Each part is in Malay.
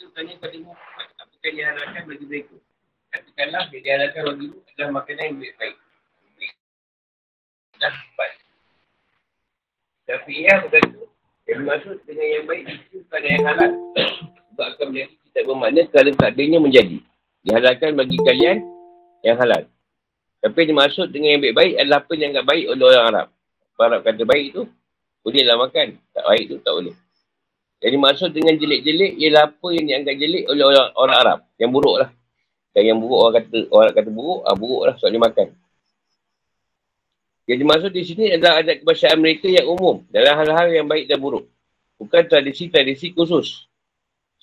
Itu tanya pada Muhammad. Apakah dia harapkan bagi mereka? Katakanlah dia diharapkan bagi itu adalah makanan yang baik-baik. Dah empat. Tapi ya berkata, yang maksud dengan yang baik itu pada yang halal. Sebab akan menjadi tidak bermakna kalau keadaannya menjadi. Dihalalkan bagi kalian yang halal. Tapi yang dimaksud dengan yang baik-baik adalah apa yang tak baik oleh orang Arab. Arab kata baik tu, bolehlah makan. Tak baik tu, tak boleh. Yang dimaksud dengan jelek-jelek ialah apa yang dianggap jelek oleh orang, orang Arab. Yang buruk lah. Dan yang buruk orang kata orang kata buruk, ah buruk lah soalnya makan. Yang dimaksud di sini adalah adat kebasyaan mereka yang umum dalam hal-hal yang baik dan buruk. Bukan tradisi-tradisi khusus.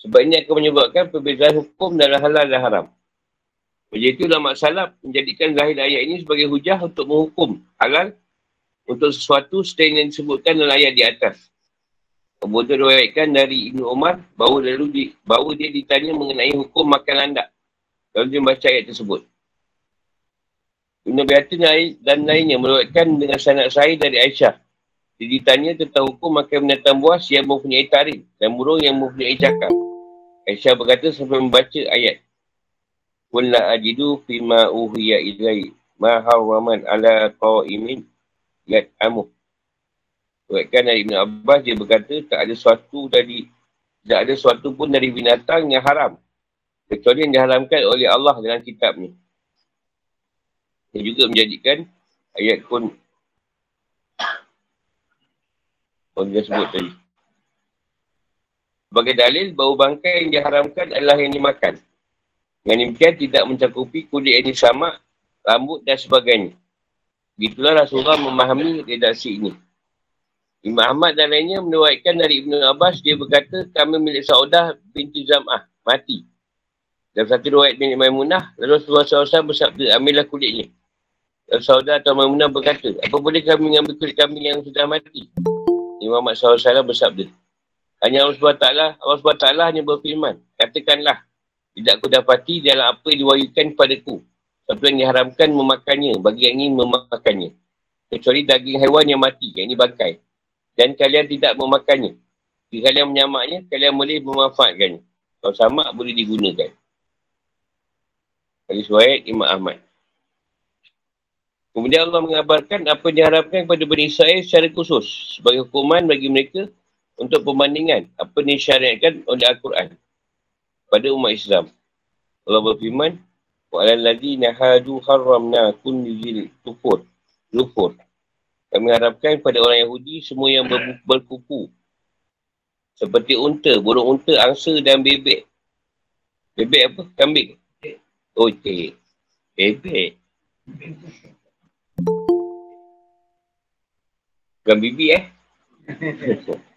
Sebab ini akan menyebabkan perbezaan hukum dalam halal dan haram. Jadi itu ulama salaf menjadikan zahir ayat ini sebagai hujah untuk menghukum halal untuk sesuatu seperti yang disebutkan dalam ayat di atas. Kemudian diwayatkan dari Ibn Umar bahawa lalu di, bahawa dia ditanya mengenai hukum makan landak. Lalu dia membaca ayat tersebut. Ibn Biatin dan lainnya meruatkan dengan sanat saya dari Aisyah. Dia ditanya tentang hukum makan binatang buas yang mempunyai tarik dan burung yang mempunyai cakap. Aisyah berkata sampai membaca ayat. Qul la ajidu fima uhiya ilai ma harwaman ala qa'imin yat'amu. Buatkan dari Ibn Abbas dia berkata tak ada suatu dari tak ada suatu pun dari binatang yang haram. Kecuali yang diharamkan oleh Allah dalam kitabnya. Dia juga menjadikan ayat pun pun dia sebut tadi. Sebagai dalil, bau bangkai yang diharamkan adalah yang dimakan. Dengan demikian tidak mencakupi kulit yang sama, rambut dan sebagainya. Begitulah Rasulullah memahami redaksi ini. Imam Ahmad dan lainnya menuaikan dari Ibn Abbas, dia berkata, kami milik Saudah binti Zam'ah, mati. Dalam satu ruayat milik Maimunah, lalu Rasulullah SAW bersabda, ambillah kulitnya. Lalu Saudah atau Maimunah berkata, apa boleh kami mengambil kulit kami yang sudah mati? Imam Ahmad SAW bersabda, hanya Allah SWT, Allah SWT hanya berfirman, katakanlah, tidak aku dapati dalam apa yang diwayukan padaku. Sesuatu yang diharamkan memakannya bagi yang ingin memakannya. Kecuali daging haiwan yang mati, yang ini bangkai Dan kalian tidak memakannya. Jika kalian menyamaknya, kalian boleh memanfaatkannya. Kalau sama, boleh digunakan. Hadis Wahid Imam Ahmad. Kemudian Allah mengabarkan apa yang diharapkan kepada Bani Israel secara khusus sebagai hukuman bagi mereka untuk perbandingan apa yang disyariatkan oleh Al-Quran pada umat Islam. Allah berfirman, وَعَلَى الَّذِينَ هَادُوا حَرَّمْنَا كُنْ ذِلْ تُفُرْ Lufur. Kami harapkan pada orang Yahudi semua yang ber- berkuku. Seperti unta, burung unta, angsa dan bebek. Bebek apa? Kambing. Oh, cik. Bebek. Bukan bibi eh.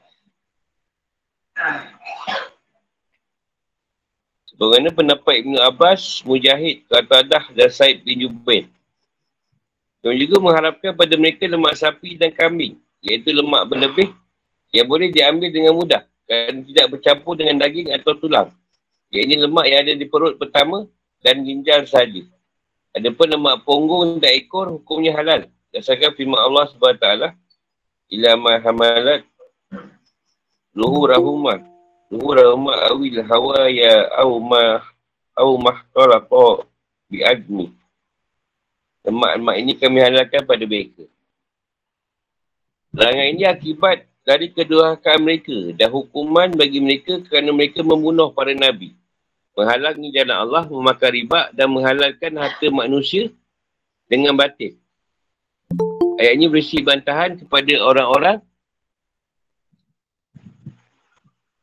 Bagaimana pendapat Ibn Abbas, Mujahid, Qatadah dan Said bin Jubair. Dan juga mengharapkan pada mereka lemak sapi dan kambing, iaitu lemak berlebih yang boleh diambil dengan mudah dan tidak bercampur dengan daging atau tulang. Ia ini lemak yang ada di perut pertama dan ginjal sahaja. Adapun lemak punggung dan ekor hukumnya halal. Dasarkan firman Allah SWT ila ma hamalat luhurahumah Zuhura ma awil hawa ya au ma au mahtalaqa bi admi. Lemak-lemak ini kami halalkan pada mereka. Larangan ini akibat dari kedurhakaan mereka dan hukuman bagi mereka kerana mereka membunuh para nabi. Menghalangi jalan Allah, memakan riba dan menghalalkan harta manusia dengan batin. Ayat ini berisi bantahan kepada orang-orang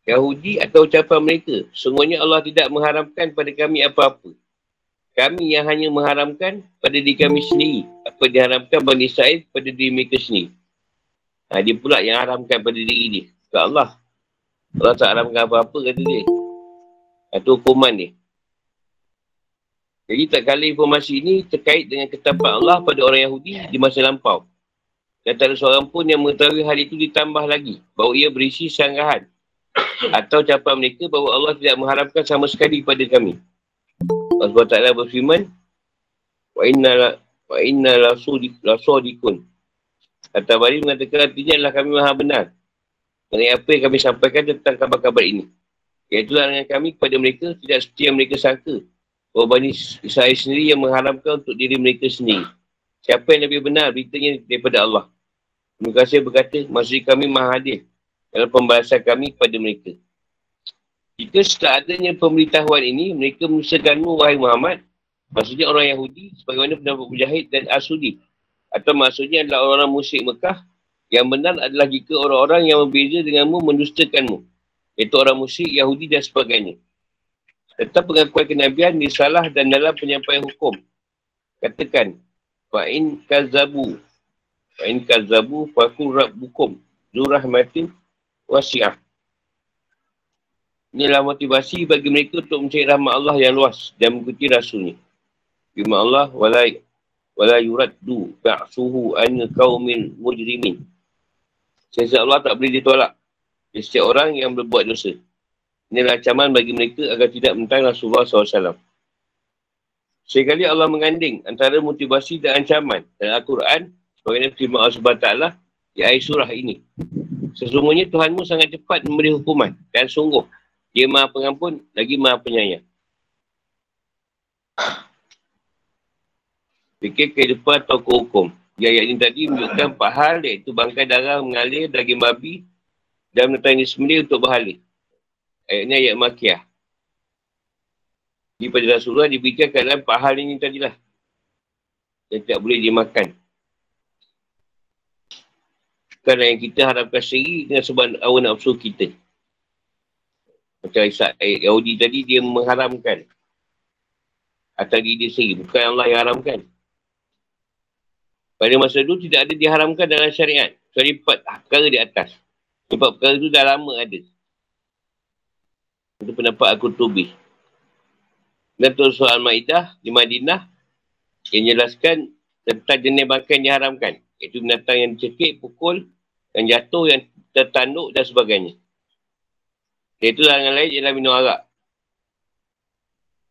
Yahudi atau ucapan mereka. Semuanya Allah tidak mengharamkan pada kami apa-apa. Kami yang hanya mengharamkan pada diri kami sendiri. Apa diharamkan bagi Israel pada diri mereka sendiri. Ha, dia pula yang haramkan pada diri dia. Ke Allah. Allah tak haramkan apa-apa kata dia. Itu hukuman dia. Jadi tak kala informasi ini terkait dengan ketapan Allah pada orang Yahudi di masa lampau. Dan tak ada seorang pun yang mengetahui hal itu ditambah lagi. Bahawa ia berisi sanggahan atau ucapan mereka bahawa Allah tidak mengharapkan sama sekali kepada kami. Allah SWT berfirman, Wa inna wa inna lasodikun. Kata Bari mengatakan artinya adalah kami maha benar. Mengenai apa yang kami sampaikan tentang kabar-kabar ini. Iaitu larangan kami kepada mereka tidak seperti yang mereka sangka. Bahawa Bani Israel sendiri yang mengharamkan untuk diri mereka sendiri. Siapa yang lebih benar beritanya daripada Allah. Terima kasih berkata, maksud kami maha hadir dalam pembalasan kami kepada mereka. Jika setelah adanya pemberitahuan ini, mereka menyusahkanmu, wahai Muhammad, maksudnya orang Yahudi, sebagaimana pendapat Mujahid dan Asudi. Atau maksudnya adalah orang-orang musyrik Mekah, yang benar adalah jika orang-orang yang berbeza denganmu mendustakanmu. Iaitu orang musyrik, Yahudi dan sebagainya. Tetap pengakuan kenabian disalah dan dalam penyampaian hukum. Katakan, fa'in kazabu Fa'in kazabu faku rabbukum. Zurahmatin wasi'ah. Inilah motivasi bagi mereka untuk mencari rahmat Allah yang luas dan mengikuti rasulnya. Firman Allah, walai wala yuraddu ba'suhu an qaumin mujrimin. Sesat Allah tak boleh ditolak. Di setiap orang yang berbuat dosa. Inilah ancaman bagi mereka agar tidak mentang Rasulullah SAW. Sekali Allah menganding antara motivasi dan ancaman dalam Al-Quran Bagaimana firman Allah SWT di ayat surah ini. Sesungguhnya Tuhanmu sangat cepat memberi hukuman. Dan sungguh, dia maha pengampun lagi maha penyayang. Fikir kehidupan atau hukum. Di ayat ini tadi menunjukkan empat hal iaitu bangkai darah mengalir daging babi dan menetangnya sembelih untuk berhala. Ayat ini ayat makiah. Di pada Rasulullah diberikan keadaan empat hal ini tadilah. Yang tidak boleh dimakan bukan yang kita harapkan sendiri dengan sebab awal nafsu kita. Macam Isa eh, Yahudi tadi, dia mengharamkan atas diri dia sendiri. Bukan Allah yang haramkan. Pada masa itu tidak ada diharamkan dalam syariat. Kecuali empat perkara di atas. Empat perkara itu dah lama ada. Itu pendapat aku tubi. Dan tu soal Ma'idah di Madinah yang jelaskan tentang jenis makan diharamkan. Itu binatang yang dicekik, pukul, yang jatuh, yang tertanduk dan sebagainya. Itu larangan lain ialah minum arak.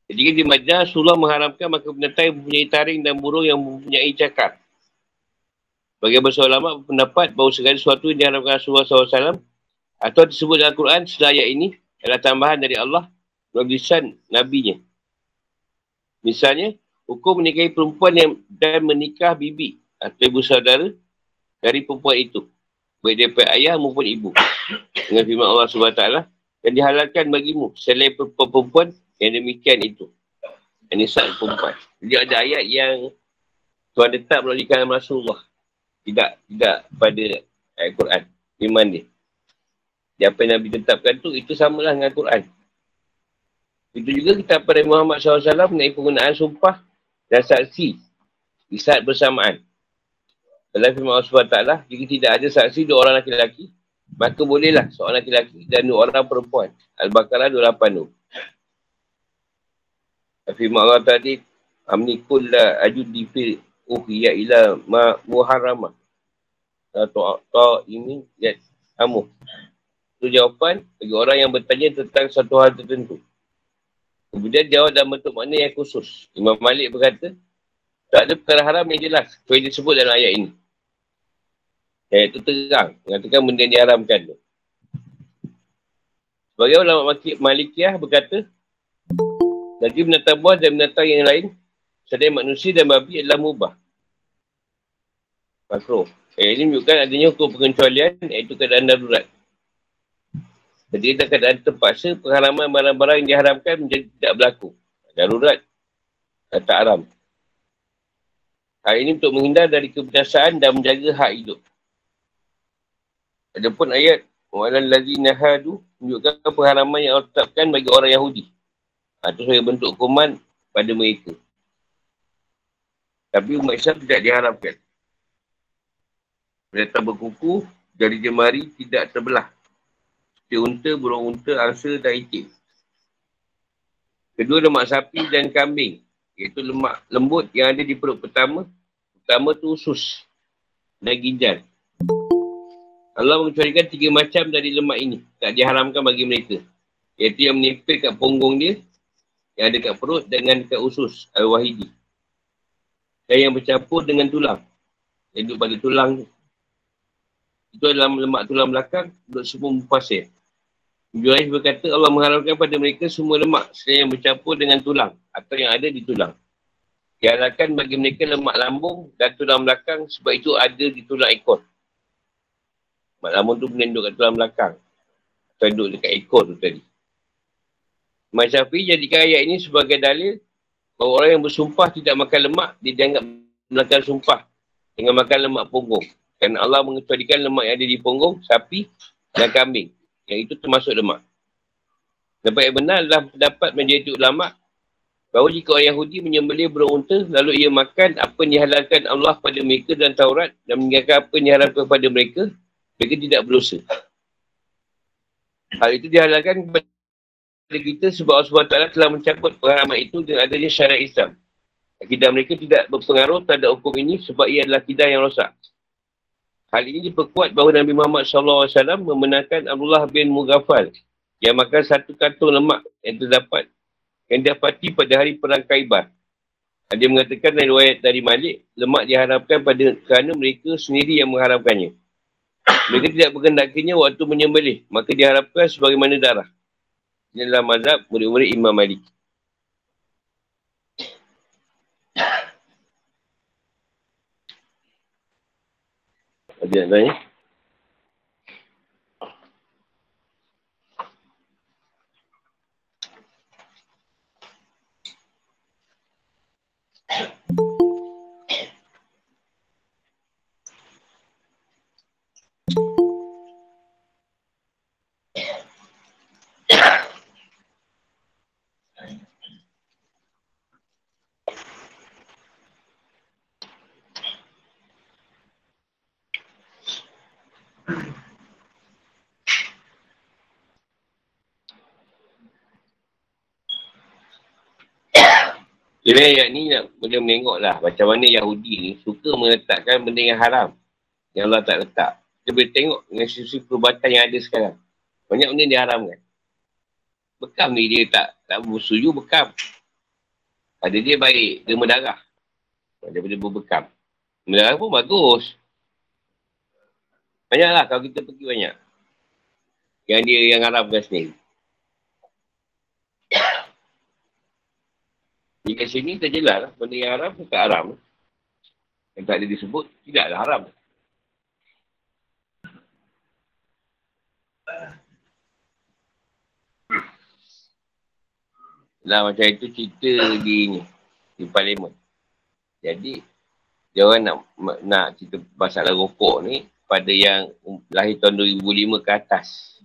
Jadi di Madinah, Rasulullah mengharamkan maka binatang yang mempunyai taring dan burung yang mempunyai cakar. Bagi bahasa ulama pendapat bahawa segala sesuatu yang diharamkan Rasulullah SAW atau disebut dalam Al-Quran setelah ayat ini adalah tambahan dari Allah melalui Nabi-Nya. Misalnya, hukum menikahi perempuan yang dan menikah bibi atau ibu saudara dari perempuan itu baik daripada ayah maupun ibu. Dengan firman Allah SWT yang dihalalkan bagimu selain perempuan yang demikian itu. Nisat perempuan. Jadi ada ayat yang Tuhan tetap melalui kalam Rasulullah. Tidak, tidak pada ayat Quran. Iman dia. Dia apa yang Nabi tetapkan tu, itu samalah dengan Quran. Itu juga kita pada Muhammad SAW mengenai penggunaan sumpah dan saksi di saat bersamaan. Dalam firman Allah SWT, jika tidak ada saksi dua orang laki-laki, maka bolehlah seorang laki-laki dan orang perempuan. Al-Baqarah 28 tu. Firman Allah tadi, Amni kulla ajudi fil uhiya ila ma muharramah. Atau ini ya kamu. Itu jawapan bagi orang yang bertanya tentang satu hal tertentu. Kemudian jawab dalam bentuk makna yang khusus. Imam Malik berkata, tak ada perkara haram yang jelas. Seperti disebut dalam ayat ini. Ayat itu terang. Mengatakan benda yang diharamkan tu. Sebagai ulama Malikiyah berkata, Lagi binatang buah dan binatang yang lain, sedang manusia dan babi adalah mubah. Makro. Ayat ini menunjukkan adanya hukum pengecualian, iaitu keadaan darurat. Jadi dalam keadaan terpaksa, pengharaman barang-barang yang diharamkan menjadi tidak berlaku. Darurat. Tak haram. Hal ini untuk menghindar dari kebiasaan dan menjaga hak hidup. Adapun ayat Walal lazina hadu menunjukkan pengharaman yang Allah tetapkan bagi orang Yahudi. Ha, itu sebagai bentuk hukuman pada mereka. Tapi umat Islam tidak diharapkan. Mereka berkuku, jari jemari tidak terbelah. Seperti unta, burung unta, angsa dan itik. Kedua lemak sapi dan kambing. Iaitu lemak lembut yang ada di perut pertama. Pertama tu usus dan ginjal. Allah mengecualikan tiga macam dari lemak ini. Tak diharamkan bagi mereka. Iaitu yang menipis kat punggung dia. Yang ada kat perut dengan kat usus. Al-Wahidi. Dan yang bercampur dengan tulang. Yang duduk pada tulang tu. Itu adalah lemak tulang belakang. Duduk semua pasir. Juhais berkata Allah mengharamkan pada mereka semua lemak selain yang bercampur dengan tulang atau yang ada di tulang. Dihalalkan bagi mereka lemak lambung dan tulang belakang sebab itu ada di tulang ekor. Lemak lambung tu menenduk kat tulang belakang. Atau duduk dekat ekor tu tadi. Imam Syafi'i jadikan ayat ini sebagai dalil bahawa orang yang bersumpah tidak makan lemak, dia dianggap melakukan sumpah dengan makan lemak punggung. Kerana Allah mengecualikan lemak yang ada di punggung, sapi dan kambing. Yang itu termasuk lemak. Dapat yang benar adalah pendapat menjadi ulama bahawa jika orang Yahudi menyembelih burung unta, lalu ia makan apa yang dihalalkan Allah pada mereka dan Taurat dan meninggalkan apa yang dihalalkan kepada mereka, mereka tidak berdosa. Hal itu dihalalkan kepada kita sebab Allah SWT telah mencabut pengharaman itu dengan adanya syariat Islam. Akidah mereka tidak berpengaruh terhadap hukum ini sebab ia adalah akidah yang rosak. Hal ini diperkuat bahawa Nabi Muhammad SAW membenarkan Abdullah bin Mughafal yang makan satu kantung lemak yang terdapat yang dapati pada hari perang Kaibar. Dia mengatakan dari riwayat dari Malik, lemak diharapkan pada kerana mereka sendiri yang mengharapkannya. Mereka tidak berkendakinya waktu menyembelih, maka diharapkan sebagaimana darah. Ini adalah mazhab murid-murid Imam Malik. Ada nak tanya? Jadi ayat ni nak boleh menengok lah macam mana Yahudi ni suka meletakkan benda yang haram. Yang Allah tak letak. Kita boleh tengok dengan sisi perubatan yang ada sekarang. Banyak benda dia haramkan. Bekam ni dia tak tak bersuju bekam. Pada dia baik, dia mendarah. Daripada berbekam. Mendarah pun bagus. Banyaklah kalau kita pergi banyak. Yang dia yang haramkan sendiri. Di kat sini lah. Benda yang haram bukan haram. Yang tak ada disebut, tidaklah haram. Nah macam itu cerita di ni. Di parlimen. Jadi, dia orang nak, nak cerita masalah rokok ni pada yang lahir tahun 2005 ke atas.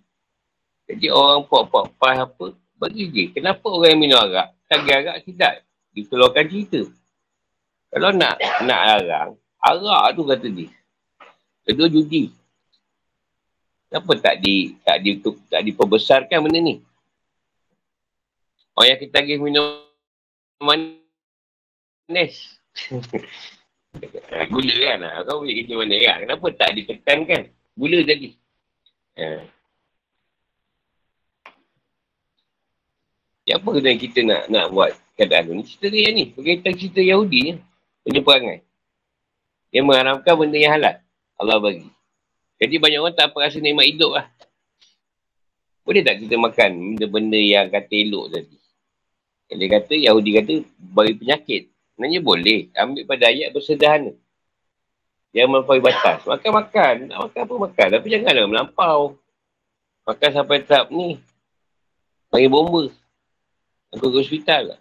Jadi orang puak-puak apa, bagi je. Kenapa orang yang minum arak, tak arak tidak? Dikeluarkan cerita. Kalau nak nak larang, arak tu kata dia. Kedua judi. Kenapa tak di tak di tak diperbesarkan benda ni? Oh yang kita lagi minum manis. Gula kan. Kau boleh kita mana kan? Kenapa tak ditekankan? Gula jadi. Ya. Apa kena kita nak nak buat keadaan ni cerita dia ni. Berkaitan cerita Yahudi ni. Penyeperangan. Dia mengharamkan benda yang halal. Allah bagi. Jadi banyak orang tak rasa nikmat hidup lah. Boleh tak kita makan benda-benda yang kata elok tadi? Yang dia kata, Yahudi kata, bagi penyakit. Sebenarnya boleh. Ambil pada ayat bersederhana. Yang melampaui batas. Makan-makan. Nak makan apa makan. Tapi janganlah melampau. Makan sampai tahap ni. Panggil bomba. Aku ke hospital lah.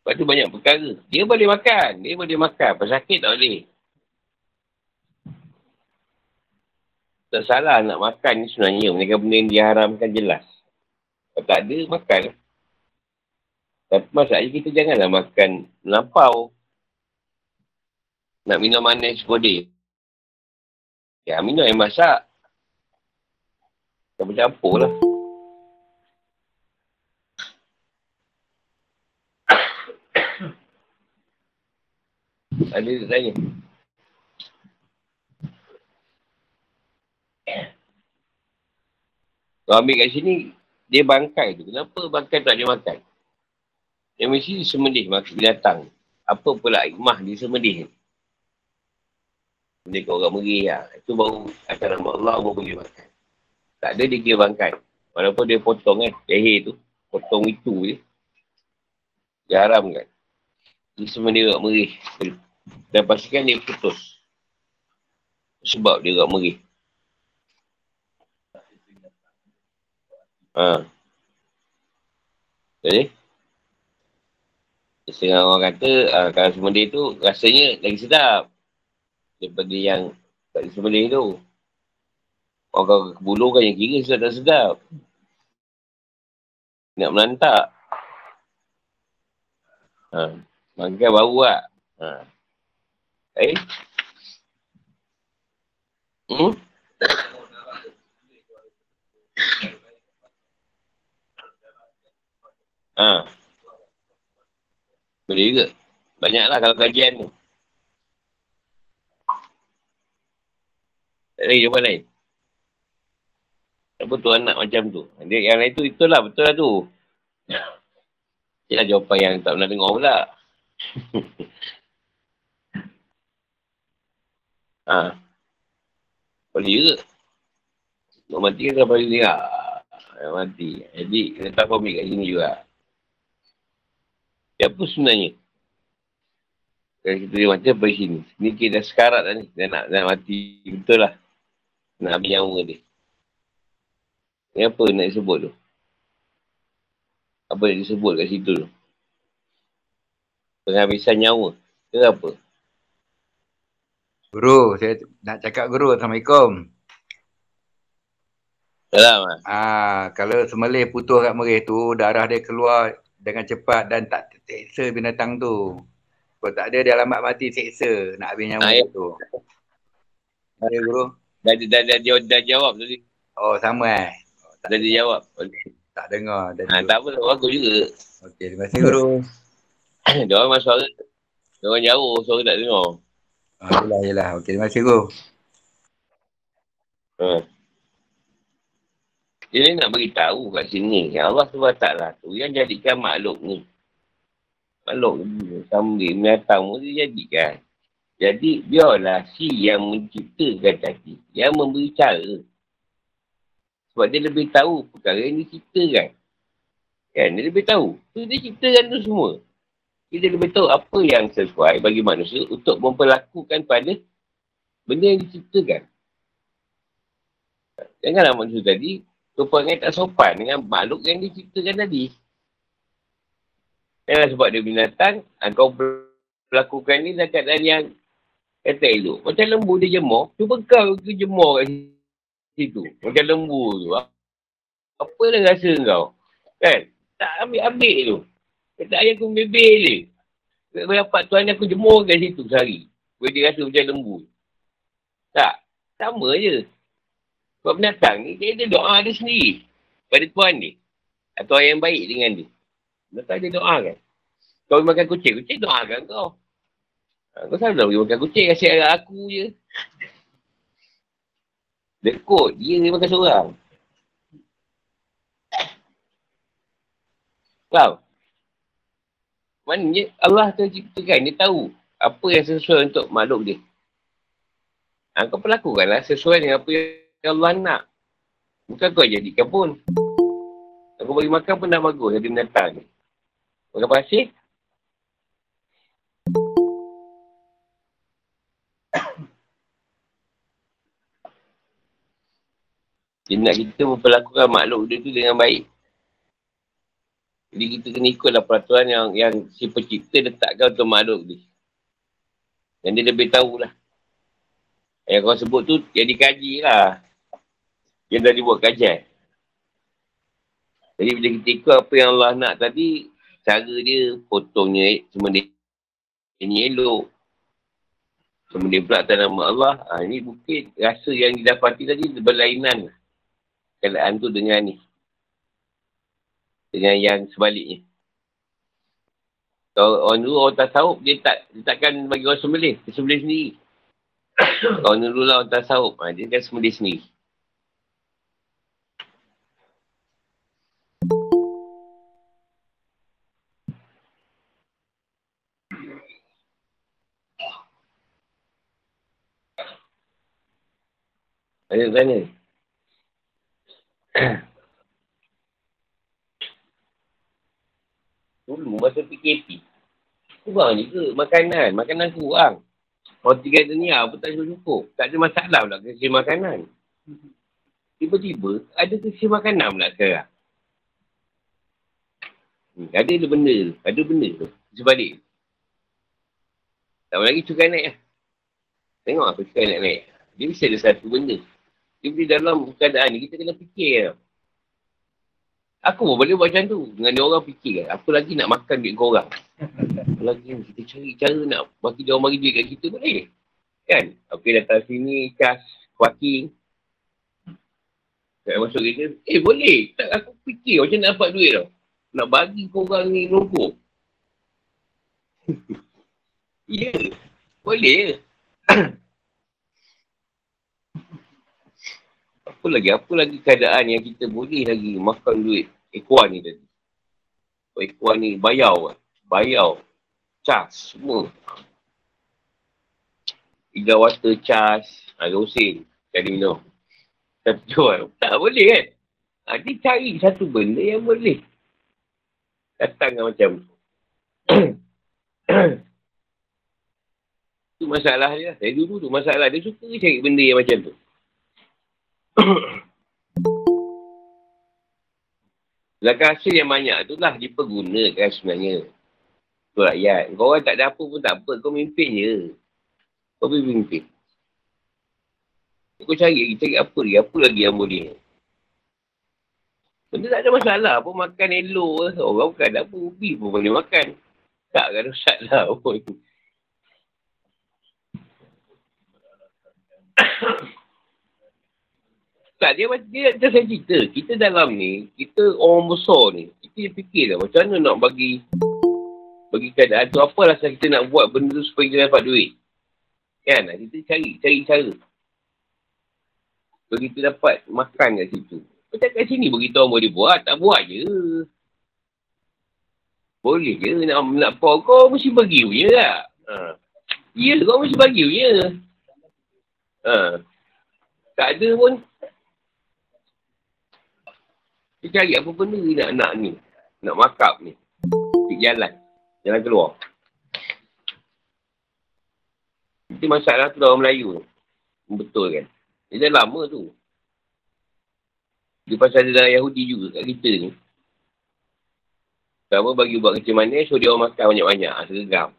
Lepas tu banyak perkara. Dia boleh makan. Dia boleh makan. Pesakit tak boleh. Tak salah nak makan ni sebenarnya. Mereka benda yang diharamkan jelas. Kalau tak ada, makan. Tapi masalahnya kita janganlah makan melampau. Nak minum manis boleh. Ya, minum yang masak. Campur-campur lah. Ada dia tanya. Kalau ambil kat sini, dia bangkai tu. Kenapa bangkai tak dia makan? Yang mesti disembelih makan binatang. Apa pula ikmah disembelih ni? Benda kat orang meri lah. Itu baru atas nama Allah baru boleh makan. Tak ada dia kira bangkai. Walaupun dia potong kan. Leher tu. Potong itu je. Dia haram kan. Ini semua dia kat meri. Dan pastikan dia putus. Sebab dia kat meri. Ha. Jadi? Setengah orang kata, uh, kalau semua dia tu rasanya lagi sedap daripada yang tak disembelih tu. Orang kau bulu kan yang kira sedap tak sedap. Nak menantak. Ha. Makan bau lah. Ha. Eh? Hmm? Ha. Boleh juga. Banyaklah kalau kajian tu. Tak ada jawapan lain. Apa tu anak macam tu? Dia, yang lain tu, itulah. Betul lah tu. Ialah jawapan yang tak pernah dengar pula. ha. Boleh juga. Nak mati kan tak boleh dengar. Nak mati. Jadi, kena tak komik kat sini juga. Apa sebenarnya? Kalau kita dia macam apa sini? Ni kita dah sekarat dah ni. Dah nak, nak mati. Betul lah. Nak ambil nyawa dia. Ni apa nak disebut tu? Apa yang disebut kat situ tu? Penghabisan nyawa. Ke apa? Guru, saya nak cakap guru. Assalamualaikum. Salam. Ah, kalau semelih putus kat merih tu, darah dia keluar dengan cepat dan tak seksa binatang tu. Kalau tak ada dia alamat mati seksa nak habis nyawa Ayat. tu. Ya guru. Dah, dah, dah, dah, dah jawab tadi. Oh sama eh. Tak, Dah dia jawab. tak dengar. Ha, tak apa, bagus juga. Okey, terima kasih guru. dia orang masuk suara. Dia orang jauh, suara tak dengar. Ah, yelah, yelah. Okey, terima kasih guru. Ha. Dia nak beritahu kat sini. Yang Allah SWT tu yang jadikan makhluk ni. Makhluk ni. Sama dia, binatang pun dia jadikan. Jadi, biarlah si yang menciptakan tadi. Yang memberi cara. Sebab dia lebih tahu perkara yang diciptakan. Kan? Dia lebih tahu. Tu dia ciptakan tu semua. Dia lebih tahu apa yang sesuai bagi manusia untuk memperlakukan pada benda yang diciptakan. Janganlah manusia tadi rupanya tak sopan dengan makhluk yang diciptakan tadi. Janganlah sebab dia binatang, ah, kau melakukan ni dalam keadaan yang kata elok. Macam lembu dia jemur, cuba kau ke jemur kat situ. Macam lembu tu. Apa dah rasa kau? Kan? Tak ambil-ambil tu. Kata ayah aku bebel je. Berapa tuan aku jemur kat situ sehari. Boleh dia rasa macam lembu. Tak. Sama je. Sebab binatang ni, dia ada doa dia sendiri. Pada tuan ni. Atau yang baik dengan dia. Binatang dia doa kan. Kau makan kucing, kucing doakan kau. Ha, kau selalu pergi makan kucing, kasih anak aku je. Dekut, dia dia makan seorang. Kau. Maknanya Allah tu ciptakan, dia tahu apa yang sesuai untuk makhluk dia. Ha, kau perlakukanlah sesuai dengan apa yang Allah nak. Bukan kau jadikan pun. Aku bagi makan pun dah bagus jadi binatang ni. Makan pasir. Dia nak kita memperlakukan makhluk dia tu dengan baik. Jadi kita kena ikutlah peraturan yang yang si pencipta letakkan untuk makhluk dia. Dan dia lebih tahulah. Yang kau sebut tu yang dikaji lah. Yang dah dibuat kajian. Jadi bila kita ikut apa yang Allah nak tadi, cara dia potongnya semua dia ini elok. Kemudian pula atas nama Allah, ha, ini mungkin rasa yang didapati tadi berlainan keadaan tu dengan ni. Dengan yang sebaliknya. Kalau orang dulu orang tasawuf, dia tak dia takkan bagi orang sembelih. Dia sembelih sendiri. Kalau dulu lah orang tasawuf, ha, dia kan sembelih sendiri. Ada sana. Dulu masa PKP. Kurang juga makanan. Makanan kurang. Kalau tiga dunia pun tak cukup. Tak ada masalah pula kesi makanan. Tiba-tiba ada kesi makanan pula sekarang. Hmm, ada tu benda. Ada benda tu. Sebalik. Tak lagi cukai naik lah. Tengok apa cukai naik naik. Dia mesti ada satu benda. Dia di dalam keadaan ni kita kena fikir. Aku pun boleh buat macam tu. Dengan dia orang fikir kan. Apa lagi nak makan duit korang. Apa lagi kita cari cara nak bagi dia orang bagi duit kat kita boleh. Kan? Okey datang sini, cas, parking. Tak masuk kereta. Eh boleh. Tak aku fikir macam nak dapat duit tau. Nak bagi korang ni nombor. ya. Boleh apa lagi, apa lagi keadaan yang kita boleh lagi makan duit ekuan ni tadi. Ekuan ni bayau, bayau, cas, semua. Tiga water, cas, ada usin, cari minum. Tapi jual, tak boleh kan? Ha, dia cari satu benda yang boleh. Datang kan macam Itu masalah dia. Saya dulu tu masalah. Dia suka cari benda yang macam tu. Zakat hasil yang banyak tu lah dipergunakan sebenarnya. Tu rakyat. Kau orang tak ada apa pun tak apa. Kau mimpin je. Kau pergi mimpin. Kau cari lagi. Cari apa lagi. Apa lagi yang boleh. Benda tak ada masalah. Apa makan elok. Orang bukan ada apa. Ubi pun boleh makan. Tak kan masalah. Oh, Tak, dia, dia, dia saya cerita. Kita dalam ni, kita orang besar ni, kita fikir lah macam mana nak bagi bagi keadaan tu. Apa rasa kita nak buat benda tu supaya kita dapat duit. Kan? Kita cari, cari cara. Bagi kita dapat makan kat situ. Macam kat sini orang boleh buat, tak buat je. Boleh je nak, nak buat kau mesti bagi je lah. Ha. Ya, kau mesti bagi je. Ha. Tak ada pun dia cari apa benda ni nak nak ni. Nak makap ni. Di jalan. Jalan keluar. Itu masalah tu dalam Melayu tu. Betul kan? Dia dah lama tu. Dia pasal ada Yahudi juga kat kita ni. Pertama bagi buat kecil manis, so dia orang makan banyak-banyak. Ha, sergam.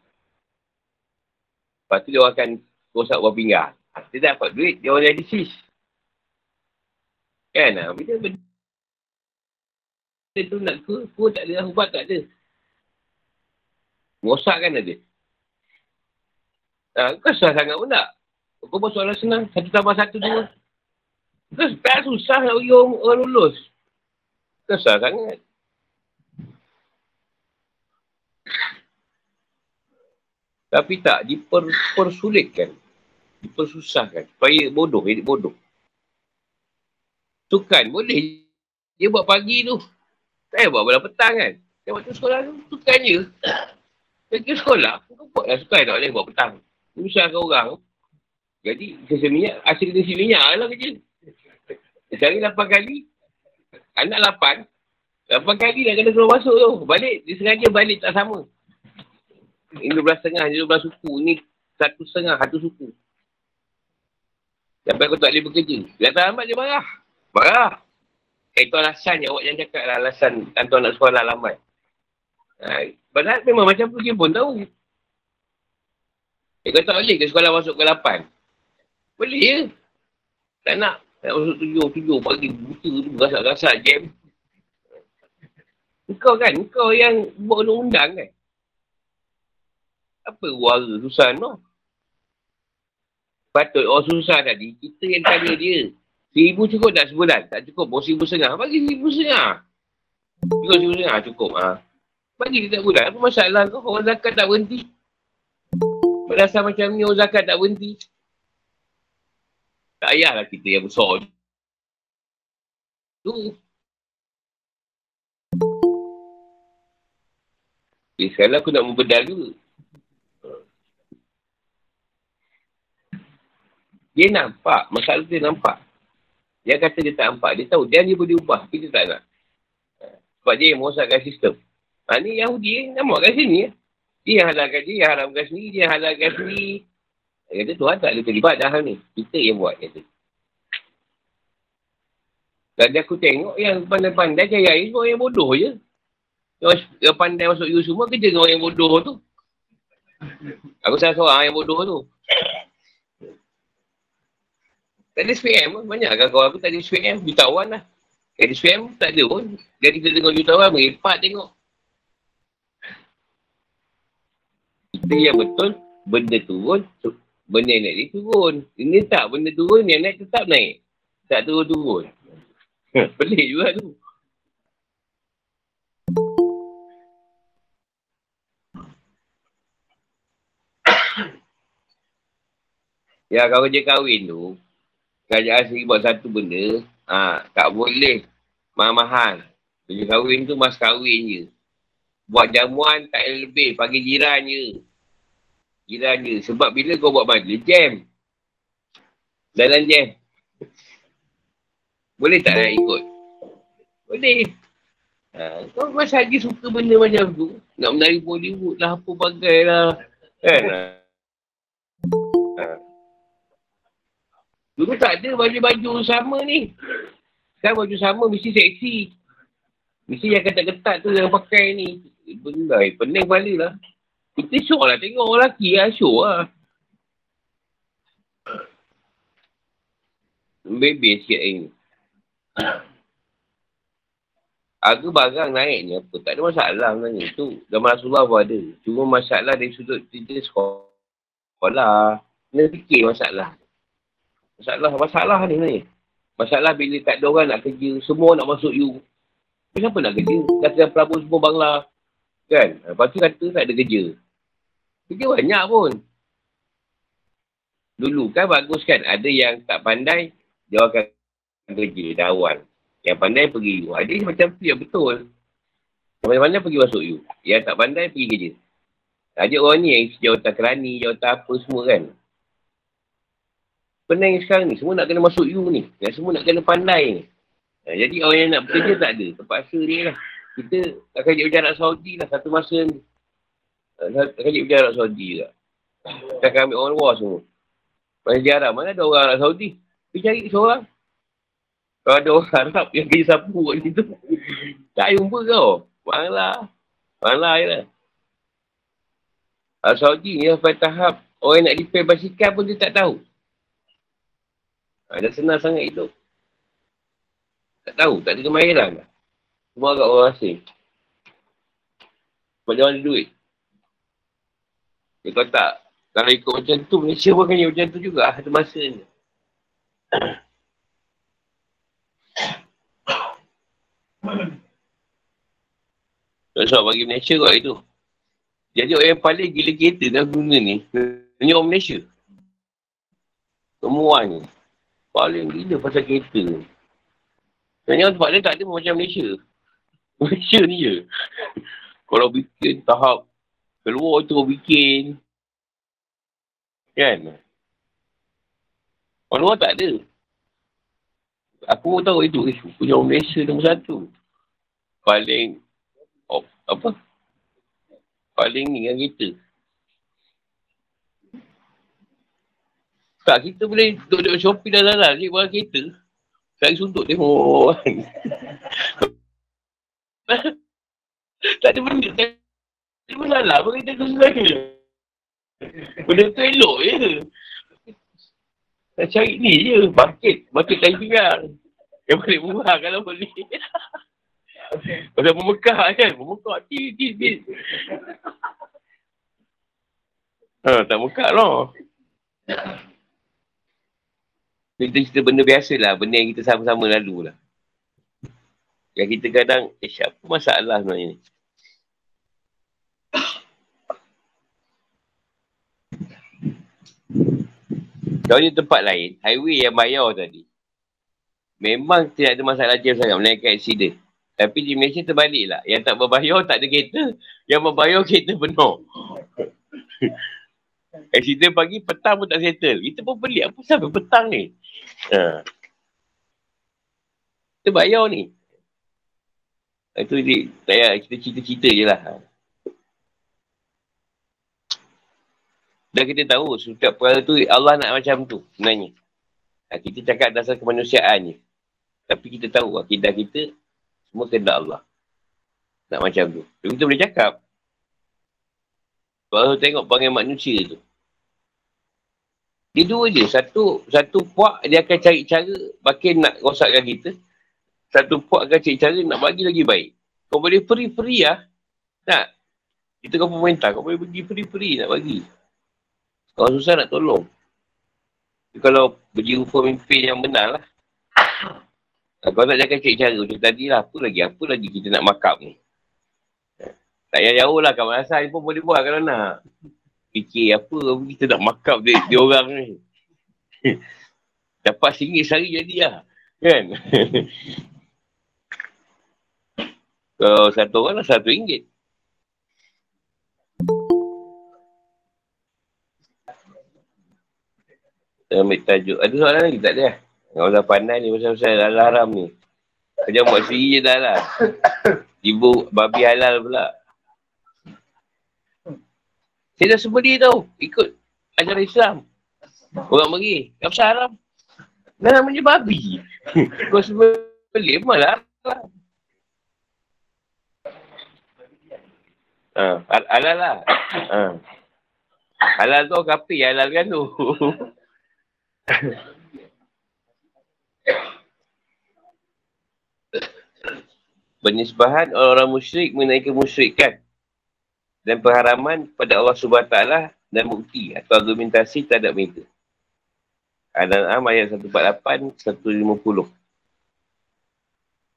Lepas tu dia orang akan rosak buah pinggang. Ha, dia dapat duit, dia orang jadi sis. Kan? Ha, bila benda dia tu nak ke, pun tak ada ubat tak ada. Rosak kan ada. Ha, kau susah sangat pun tak? Kau buat soalan senang. Satu tambah satu dua. Kau tak susah nak bagi orang, orang lulus. Kau susah sangat. Tapi tak, dipersulitkan. Dipersusahkan. Supaya bodoh, jadi bodoh. Sukan, boleh. Dia buat pagi tu. Tak buat pada petang kan. Dia waktu sekolah tu, sukan je. Pergi sekolah, kau buat lah sukan tak boleh buat petang. Usahakan orang. Jadi, kesa minyak, hasil kesa minyak lah kerja. Sekarang lapan kali, anak lapan, lapan kali dah kena suruh masuk tu. Balik, dia sengaja balik tak sama. Ini dua belas setengah, ini dua belas suku. Ini satu setengah, satu suku. Sampai aku tak boleh bekerja. Datang lambat dia marah. Marah. Eh, itu alasan yang awak yang cakap lah alasan tuan nak sekolah lambat. Ha, padahal memang macam tu dia pun tahu. Eh, kau tak boleh ke sekolah masuk ke 8? Boleh je. Tak nak. Tak masuk tujuh, tujuh pagi buta tu, gasak-gasak jam. Kau kan, kau yang buat undang-undang kan? Apa warga susah no? Patut orang susah tadi, kita yang tanya dia. Seribu cukup tak sebulan? Tak cukup. Bawa seribu setengah. Bagi seribu setengah. Cukup seribu setengah. Cukup. Ha. Bagi dia tak bulan. Apa masalah kau? Orang zakat tak berhenti. Berdasar macam ni orang zakat tak berhenti. Tak payahlah kita yang besar. Tu. Okay, sekarang aku nak membedal juga. Dia nampak. Masalah dia nampak. Dia kata dia tak nampak. Dia tahu dia, dia boleh ubah. Kita tak nak. Sebab dia yang merosakkan sistem. Ha, ni Yahudi eh, nama kat sini. Eh. Dia yang halalkan dia, yang haramkan sendiri, dia yang halalkan sendiri. Dia kata Tuhan tak ada terlibat dah ni. Kita yang buat. Kata. Dan aku tengok yang pandai-pandai cari air semua yang bodoh je. Yang pandai masuk you semua kerja dengan orang yang bodoh tu. Aku salah seorang yang bodoh tu. Tak ada SPM Banyak kan kawan aku tak ada SPM. Jutawan lah. Tak ada SPM tak ada pun. Dia kita tengok jutawan merepat tengok. Kita yang betul, benda turun, benda naik dia turun. Ini tak, benda turun, yang naik tetap naik. Tak turun-turun. Pelik juga tu. Ya, kalau dia kahwin tu, kerajaan sendiri buat satu benda, ha, tak boleh mahal-mahal. Dia kahwin tu mas kahwin je. Buat jamuan tak lebih, bagi jiran je. Jiran je. Sebab bila kau buat majlis, jam. Dalam jam. Boleh tak nak ikut? Boleh. Ha, kau masa lagi suka benda macam tu, nak menari Bollywood lah, apa bagai lah. Kan? Ha. Dulu tak ada baju-baju sama ni. Sekarang baju sama mesti seksi. Mesti yang ketat-ketat tu yang pakai ni. Benda pening kepala lah. Kita syok lah tengok orang lelaki lah. Syok lah. Baby sikit ni. Harga barang naik ni apa? Tak ada masalah sebenarnya. Itu dalam Rasulullah pun ada. Cuma masalah dari sudut kita sekolah. Kena fikir masalah. Masalah, masalah ni ni. Masalah bila tak ada orang nak kerja, semua nak masuk you. Kenapa nak kerja? Kata pelabur semua bangla. Kan? Lepas tu kata tak ada kerja. Kerja banyak pun. Dulu kan bagus kan, ada yang tak pandai, dia akan kerja dah awal. Yang pandai pergi you. Ada macam tu yang betul. Yang pandai pergi masuk you. Yang tak pandai pergi kerja. Ada orang ni yang jawatan kerani, jawatan apa semua kan pening sekarang ni. Semua nak kena masuk you ni. Dan semua nak kena pandai ni. Ha, jadi orang yang nak bekerja tak ada. Terpaksa ni lah. Kita akan jadi berjarak Saudi lah satu masa ni. Akan jadi berjarak Saudi lah. Kita akan ambil orang luar semua. Mana jarang. Mana ada orang Arab Saudi? Pergi cari seorang. Kalau ada orang Arab yang kerja sapu kat situ. tak jumpa kau. Malah. Malah je lah. Arab Saudi ni sampai tahap orang nak repair basikal pun dia tak tahu. Ha, dah senang sangat itu. Tak tahu, tak ada kemahiran lah. Semua agak orang asing. Sebab dia ada duit. Dia kata tak, kalau ikut macam tu, Malaysia pun akan macam tu juga. Ada masa ni. Tak sebab bagi Malaysia kot itu. Jadi orang yang paling gila kereta dalam dunia ni, ni orang Malaysia. Semuanya. Paling gila pasal kereta. Sebenarnya tempat lain tak ada macam Malaysia. Malaysia ni je. Kalau bikin tahap keluar tu bikin. Kan? Orang luar tak ada. Aku tahu itu. Eh, punya orang Malaysia nombor satu. Paling oh, apa? Paling ni dengan kita. Tak, kita boleh duduk Shopee dan Zara, cik barang kereta. Cari suntuk tengok kan. tak ada benda. Tak ada masalah pun kita tu sebenarnya. Benda tu elok je. Nak cari ni je. Bangkit. Bangkit kain pinggang. Yang boleh murah kalau boleh. Pasal memekah kan. Memekah. Ti, ti, ti. Ha, tak mekah lah. Kita cerita benda biasa lah. Benda yang kita sama-sama lalu lah. Yang kita kadang, eh siapa masalah sebenarnya ni? Kalau tempat lain, highway yang bayar tadi. Memang tidak ada masalah jam sangat menaikkan accident. Tapi di Malaysia terbalik lah. Yang tak berbayar tak ada kereta. Yang berbayar kereta penuh. Accident pagi, petang pun tak settle. Kita pun pelik. Apa sampai petang ni? Ha. Kita bayar ni. Itu dia, tak payah kita cerita-cerita je lah. Dan kita tahu setiap perkara tu Allah nak macam tu sebenarnya. Ha, kita cakap dasar kemanusiaan je. Tapi kita tahu akidah kita semua kena Allah. Nak macam tu. Tapi kita boleh cakap. Kalau tengok panggil manusia tu. Dia dua je. Satu satu puak dia akan cari cara makin nak rosakkan kita. Satu puak akan cari cara nak bagi lagi baik. Kau boleh free-free lah. Tak. Kita kau pemerintah. Kau boleh pergi free-free nak bagi. Kalau susah nak tolong. Tapi kalau berjiru pemimpin yang benar lah. Kau nak jangan cari cara macam tadi lah. Apa lagi? Apa lagi kita nak makap ni? Tak payah jauh lah kat Malaysia pun boleh buat kalau nak. Fikir apa kita nak makap dia, dia orang ni. Dapat singgit sehari jadi lah. Kan? kalau satu orang lah satu ringgit. ambil tajuk. Ada soalan lagi tak ada? Kalau dah pandai ni pasal-pasal halal haram ni. Kerja buat sendiri je dah lah. Ibu babi halal pula. Saya dah sembeli tau. Ikut ajaran Islam. Orang pergi. Kenapa haram? Dah namanya babi. Kau sembeli malah. Ha, halal lah. Ha. Halal tu kapi, halal kan tu. Penisbahan orang-orang musyrik mengenai kemusyrikan dan pengharaman kepada Allah SWT dan bukti atau argumentasi terhadap mereka. Al-An'am ayat 148, 150.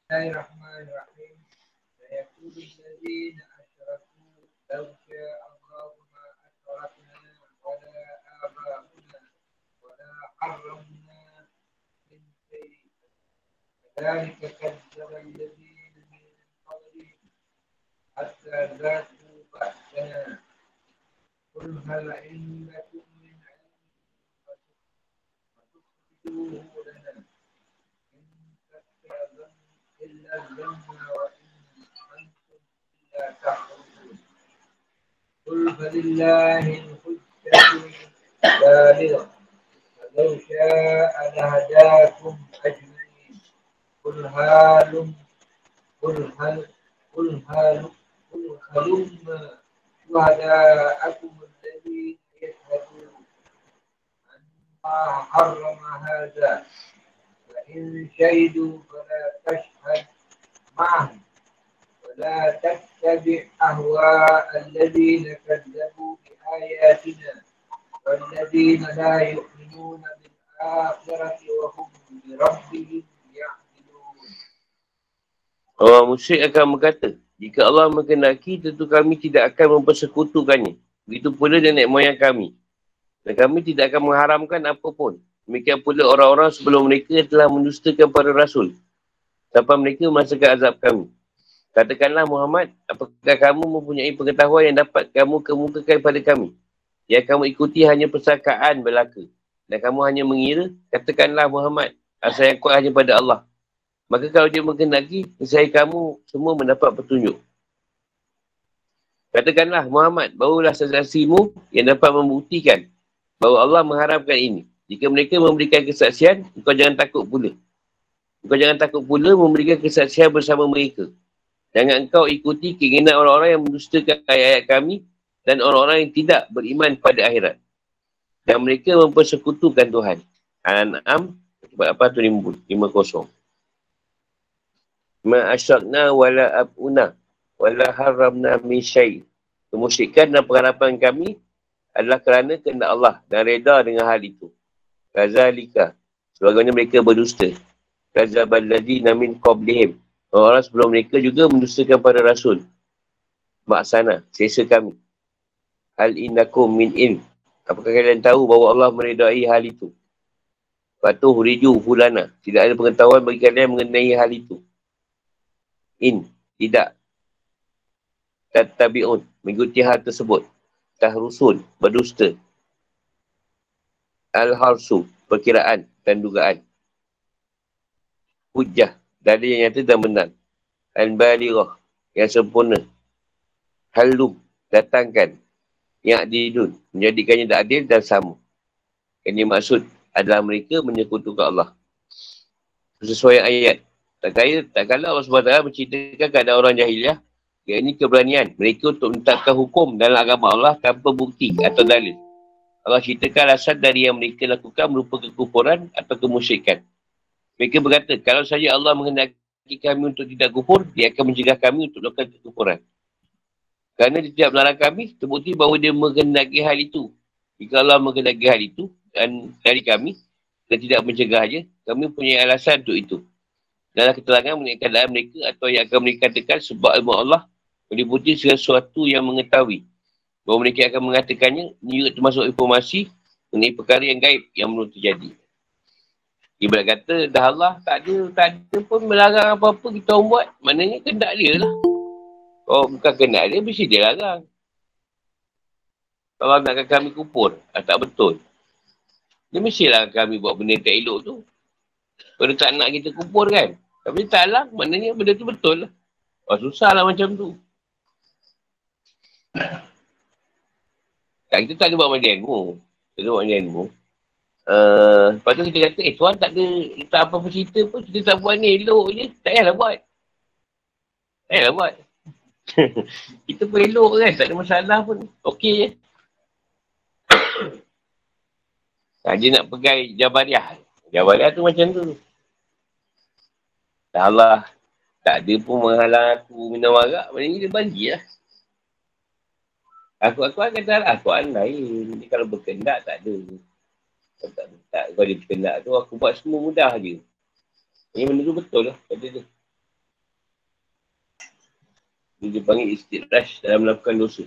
Bismillahirrahmanirrahim. Saya kudus lagi ذلك كذب الذين من قبلهم حتى ذات قل هل عندكم من علم فتخرجوه لنا إن تتبعون إلا الظن وإن أنتم إلا تخرجون قل فلله الحجة بالغة لو شاء لهداكم أجمعين؟ قل هل قل هل قل هل قل هلم شهداءكم الذين يشهدون أن الله حرم هذا. فإن شهدوا فلا تشهد معهم. ولا تتبع أهواء الذين كذبوا بآياتنا والذين لا يؤمنون بالآخرة وهم بربهم يعدلون. Orang musyrik akan berkata, jika Allah mengenaki, tentu kami tidak akan mempersekutukannya. Begitu pula nenek moyang kami. Dan kami tidak akan mengharamkan apapun. Demikian pula orang-orang sebelum mereka telah mendustakan para rasul. Sampai mereka merasakan azab kami. Katakanlah Muhammad, apakah kamu mempunyai pengetahuan yang dapat kamu kemukakan pada kami? Yang kamu ikuti hanya persakaan belaka. Dan kamu hanya mengira, katakanlah Muhammad, asal yang kuat hanya pada Allah. Maka kalau dia mengenaki, saya kamu semua mendapat petunjuk. Katakanlah Muhammad, barulah saksimu yang dapat membuktikan bahawa Allah mengharapkan ini. Jika mereka memberikan kesaksian, kau jangan takut pula. Kau jangan takut pula memberikan kesaksian bersama mereka. Jangan engkau ikuti keinginan orang-orang yang mendustakan ayat-ayat kami dan orang-orang yang tidak beriman pada akhirat. Dan mereka mempersekutukan Tuhan. An'am 4850 ma asyakna wala abuna wala haramna min syai. Kemusyrikan dan pengharapan kami adalah kerana kena Allah dan reda dengan hal itu. Razalika. Sebagainya mereka berdusta. Kazabal ladina min qablihim. Orang sebelum mereka juga mendustakan pada rasul. Maksana sesa kami. Hal innakum min in. Apakah kalian tahu bahawa Allah meredai hal itu? Patuh riju fulana. Tidak ada pengetahuan bagi kalian mengenai hal itu. In. Tidak. Tattabi'un. Mengikuti hal tersebut. Tahrusun. Berdusta. Al-harsu. Perkiraan dan dugaan. Hujah. Dalil yang nyata dan benar. Al-Balirah. Yang sempurna. Halum. Datangkan. Yang adilun. Menjadikannya tak adil dan sama. Ini maksud adalah mereka menyekutukan Allah. Sesuai ayat. Tak kaya, tak kala Allah SWT menceritakan keadaan orang jahiliah. Yang ini keberanian. Mereka untuk menetapkan hukum dalam agama Allah tanpa bukti atau dalil. Allah ceritakan alasan dari yang mereka lakukan merupakan kekufuran atau kemusyikan. Mereka berkata, kalau saja Allah menghendaki kami untuk tidak kufur, dia akan mencegah kami untuk melakukan kekufuran. Kerana dia tidak melarang kami, terbukti bahawa dia menghendaki hal itu. Jika Allah menghendaki hal itu, dan dari kami, dan tidak mencegahnya, kami punya alasan untuk itu. Dalam keterangan mengenai keadaan mereka atau yang akan mereka katakan sebab ilmu Allah meliputi sesuatu yang mengetahui bahawa mereka akan mengatakannya, ini termasuk informasi mengenai perkara yang gaib yang belum terjadi. Ibarat kata, dah Allah tak ada, tak ada pun melarang apa-apa kita orang buat. Maknanya kendak dia lah. Kalau bukan kendak dia, mesti dia larang. Kalau nakkan kami kupur, ah, tak betul. Dia mestilah kami buat benda tak elok tu. Pada tak nak kita kupur kan. Tapi tak lah, maknanya benda tu betul lah. Oh, susah lah macam tu. Tak, kita tak ada buat macam ilmu. Kita ada buat macam ilmu. Uh, lepas tu kita kata, eh tuan tak ada, tak apa-apa cerita pun, kita tak buat ni, elok je. Tak payahlah buat. Tak payahlah buat. kita pun elok kan, tak ada masalah pun. Okey je. Tak dia nak pegai Jabariah. Jabariah tu macam tu. Allah tak ada pun menghalang aku minum arak, maknanya dia bagi lah. Aku aku akan kata aku lain. Ni kalau berkendak tak ada. Kalau tak, tak kalau dia berkendak tu aku buat semua mudah je. Ini benda tu betul lah kata dia. Dia dipanggil istidrash dalam melakukan dosa.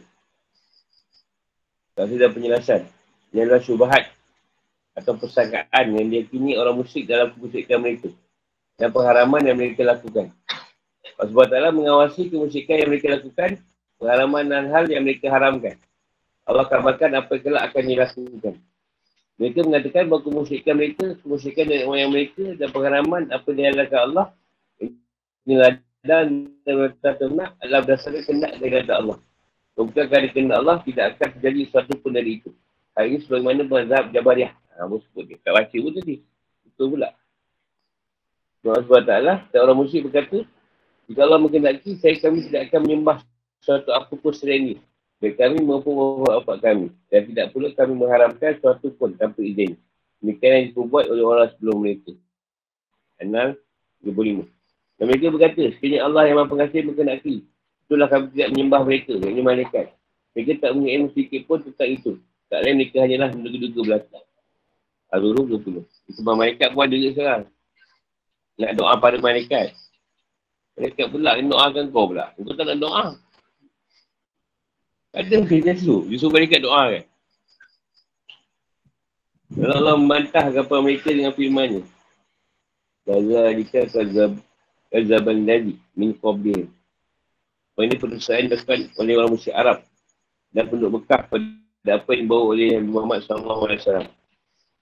Tak ada penjelasan. Ini adalah syubahat atau persangkaan yang diyakini orang musyrik dalam kemusyrikan mereka dan pengharaman yang mereka lakukan. Allah SWT mengawasi kemusyrikan yang mereka lakukan pengalaman dan hal yang mereka haramkan. Allah kabarkan apa yang kelak akan dilakukan. Mereka mengatakan bahawa kemusyrikan mereka, kemusyrikan dari orang mereka dan pengalaman apa yang dilakukan Allah inilah dan ternak adalah berdasarkan kendak dari Allah. Bukan kerana kendak Allah tidak akan terjadi sesuatu pun dari itu. Hari ini sebagaimana berzab Jabariah. Ha, Abu sebut dia. Tak baca pun tadi. Betul pula. Allah SWT, orang musyrik berkata, jika Allah mengendaki, saya kami tidak akan menyembah suatu apapun selain ini. Baik kami maupun bapak kami. Dan tidak perlu kami mengharamkan suatu pun tanpa izin. Demikian yang dibuat oleh orang sebelum mereka. Anal 25. Dan mereka berkata, sekiranya Allah yang maha pengasih berkenaki. Itulah kami tidak menyembah mereka, yang malaikat. Mereka tak punya ilmu sedikit pun tentang itu. Tak lain mereka hanyalah menduga-duga belakang. Al-Ruh 20. Itu malaikat pun ada sekarang. Nak doa pada malaikat. Malaikat pula doakan kau pula. Kau tak nak doa. Ada kerja tu. Dia suruh mereka doa kan. Kalau Allah membantah kapal mereka dengan firmannya. Gaza jika kazab kazaban nabi min qabil. Oh, ini perusahaan dilakukan oleh orang musyrik Arab dan penduduk Mekah pada apa yang dibawa oleh Muhammad SAW.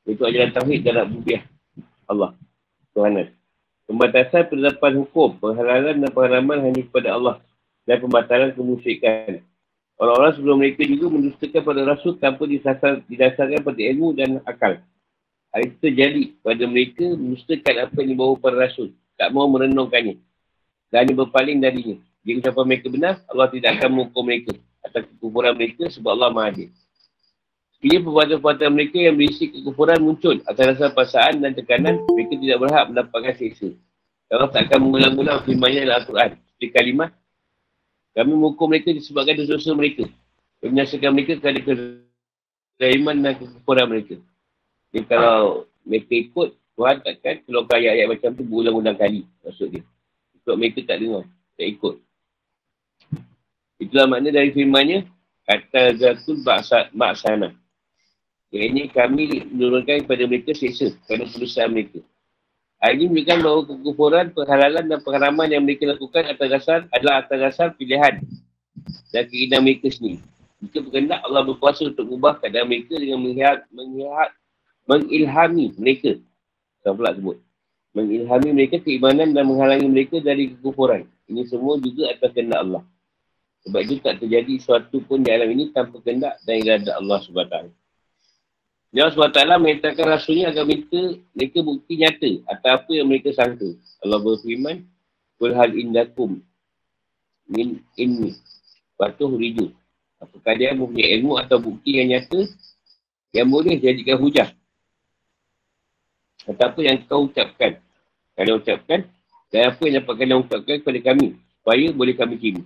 Itu ajaran Tauhid dan Abubiah Allah. Tuhanan. Pembatasan penerapan hukum, penghalalan dan pengharaman hanya kepada Allah dan pembatalan kemusyrikan. Orang-orang sebelum mereka juga mendustakan pada rasul tanpa disasar, didasarkan pada ilmu dan akal. Hal itu terjadi pada mereka mendustakan apa yang dibawa pada rasul. Tak mau merenungkannya. Dan hanya berpaling darinya. Jika ucapan mereka benar, Allah tidak akan mengukur mereka. Atau kekufuran mereka sebab Allah maha adil. Sekiranya perbuatan-perbuatan mereka yang berisi kekufuran muncul atas rasa perasaan dan tekanan, mereka tidak berhak mendapatkan seksa. Allah tak akan mengulang-ulang firmannya dalam Al-Quran. Seperti kalimat, kami mengukur mereka disebabkan dosa-dosa mereka. Kami menyaksikan mereka kerana kezaliman dan kekurangan mereka. Jadi kalau mereka ikut, Tuhan takkan keluarkan ayat-ayat macam tu berulang-ulang kali. Maksud dia. Sebab mereka tak dengar. Tak ikut. Itulah makna dari firmannya. Kata Zatul Maksana. Ini kami menurunkan kepada mereka seksa. Kerana perusahaan mereka. Hal ini menunjukkan bahawa kekufuran, penghalalan dan pengharaman yang mereka lakukan atas dasar adalah atas dasar pilihan dan keinginan mereka sendiri. Jika berkendak Allah berkuasa untuk mengubah keadaan mereka dengan melihat, melihat, mengilhami mereka. Saya pula sebut. mengilhami mereka keimanan dan menghalangi mereka dari kekufuran. Ini semua juga atas kehendak Allah. Sebab itu tak terjadi sesuatu pun di alam ini tanpa kehendak dan iradat Allah SWT. Allah SWT mengatakan rasulnya agar mereka, mereka bukti nyata atas apa yang mereka sangka. Allah berfirman, Kul hal indakum min inni patuh riju. Apakah dia mempunyai ilmu atau bukti yang nyata yang boleh jadikan hujah. Atau apa yang kau ucapkan kalian ucapkan dan apa yang dapat kalian ucapkan kepada kami supaya boleh kami terima.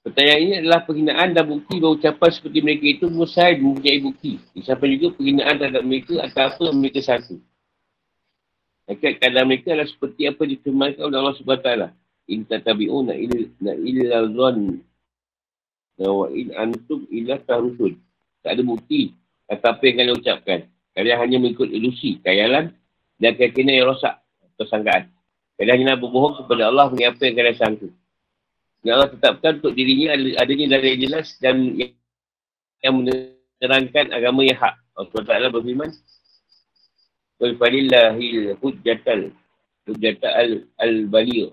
Pertanyaan ini adalah penghinaan dan bukti bahawa ucapan seperti mereka itu mustahil mempunyai bukti. Disapa juga penghinaan terhadap mereka atau apa mereka satu. Hakikat keadaan mereka adalah seperti apa difirmankan oleh Allah SWT. In tatabi'una illa illa zon. Wa in antum illa tarusul. Tak ada bukti atau apa yang kalian ucapkan. Kalian hanya mengikut ilusi, kayalan dan keyakinan yang rosak atau sangkaan. Kalian hanya berbohong kepada Allah mengenai apa yang kalian sangka. Yang Allah tetapkan untuk dirinya adanya dari yang jelas dan yang, menerangkan agama yang hak. Allah Ta'ala berfirman, Qul falillahil hujjatal al-baliyah.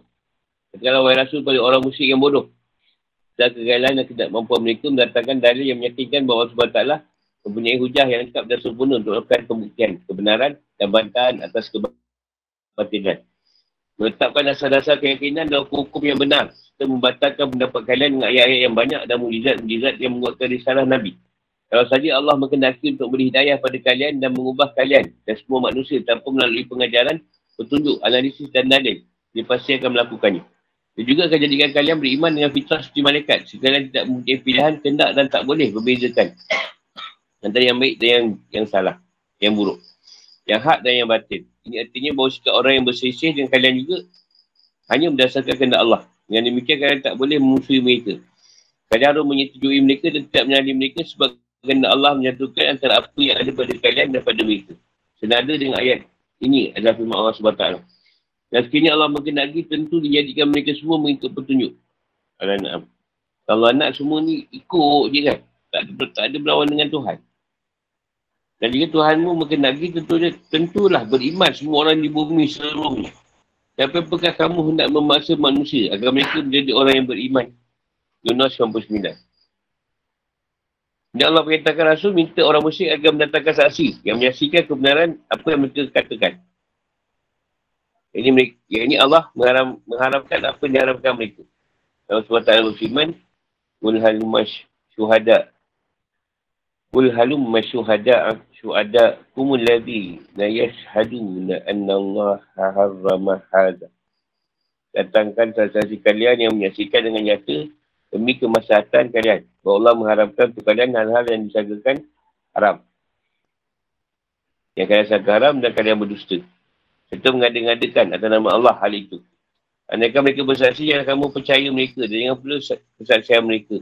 Katakanlah wahai Rasul pada orang musyrik yang bodoh. Dan kegagalan dan tidak mampu mereka mendatangkan dalil yang meyakinkan bahawa Allah Ta'ala mempunyai hujah yang lengkap dan sempurna untuk melakukan pembuktian kebenaran dan bantahan atas kebatilan. Menetapkan dasar-dasar keyakinan dan hukum yang benar serta membatalkan pendapat kalian dengan ayat-ayat yang banyak dan mujizat-mujizat yang menguatkan risalah Nabi. Kalau saja Allah mengendaki untuk beri hidayah pada kalian dan mengubah kalian dan semua manusia tanpa melalui pengajaran, petunjuk, analisis dan dalil, dia pasti akan melakukannya. Dia juga akan jadikan kalian beriman dengan fitrah seperti malaikat. Sekalian tidak mempunyai pilihan, kendak dan tak boleh membezakan antara yang baik dan yang, yang salah, yang buruk yang hak dan yang batin. Ini artinya bahawa sikap orang yang berselisih dengan kalian juga hanya berdasarkan kehendak Allah. Yang demikian kalian tak boleh memusuhi mereka. Kalian harus menyetujui mereka dan tidak menyalih mereka sebab kehendak Allah menyatukan antara apa yang ada pada kalian dan pada mereka. Senada dengan ayat ini adalah firman Allah SWT. Dan sekiranya Allah mengenaki tentu dijadikan mereka semua mengikut petunjuk. Kalau anak semua ni ikut je kan. Tak ada, tak ada berlawan dengan Tuhan. Dan jika Tuhanmu mengenali tentunya, tentulah beriman semua orang di bumi seluruhnya. Dan apakah kamu hendak memaksa manusia agar mereka menjadi orang yang beriman? Yunus 99. Dan Allah perintahkan Rasul minta orang musyrik agar mendatangkan saksi yang menyaksikan kebenaran apa yang mereka katakan. Ini mereka, ini Allah mengharam, mengharamkan apa yang diharamkan mereka. Allah SWT berfirman, Mulhal mash syuhada Kul halum masyuhada syuhada kumul ladhi la yashhaduna anna Allah harrama hadha. Datangkan saksi kalian yang menyaksikan dengan nyata demi kemaslahatan kalian. Bahawa Allah mengharapkan untuk kalian hal-hal yang disangkakan haram. Yang kalian sangka haram dan kalian berdusta. Serta mengadakan atas nama Allah hal itu. Andaikan mereka bersaksi, jangan kamu percaya mereka dan jangan perlu kesaksian mereka.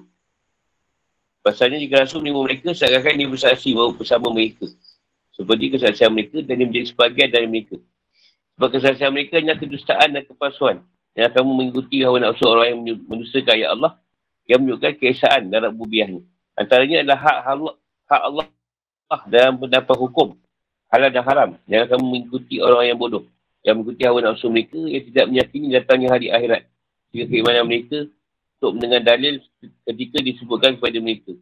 Pasalnya jika Rasul menerima mereka, seakan dia bersaksi bahawa bersama mereka. Seperti kesaksian mereka dan dia menjadi sebagian dari mereka. Sebab kesaksian mereka hanya kedustaan dan kepalsuan. Yang kamu mengikuti hawa nafsu orang yang mendustakan ayat Allah yang menunjukkan keesaan dan rububiahnya. Antaranya adalah hak hak Allah dalam pendapat hukum halal dan haram. Jangan kamu mengikuti orang yang bodoh. Yang mengikuti hawa nafsu mereka yang tidak menyakini datangnya hari akhirat. Jika keimanan mereka untuk mendengar dalil ketika disebutkan kepada mereka.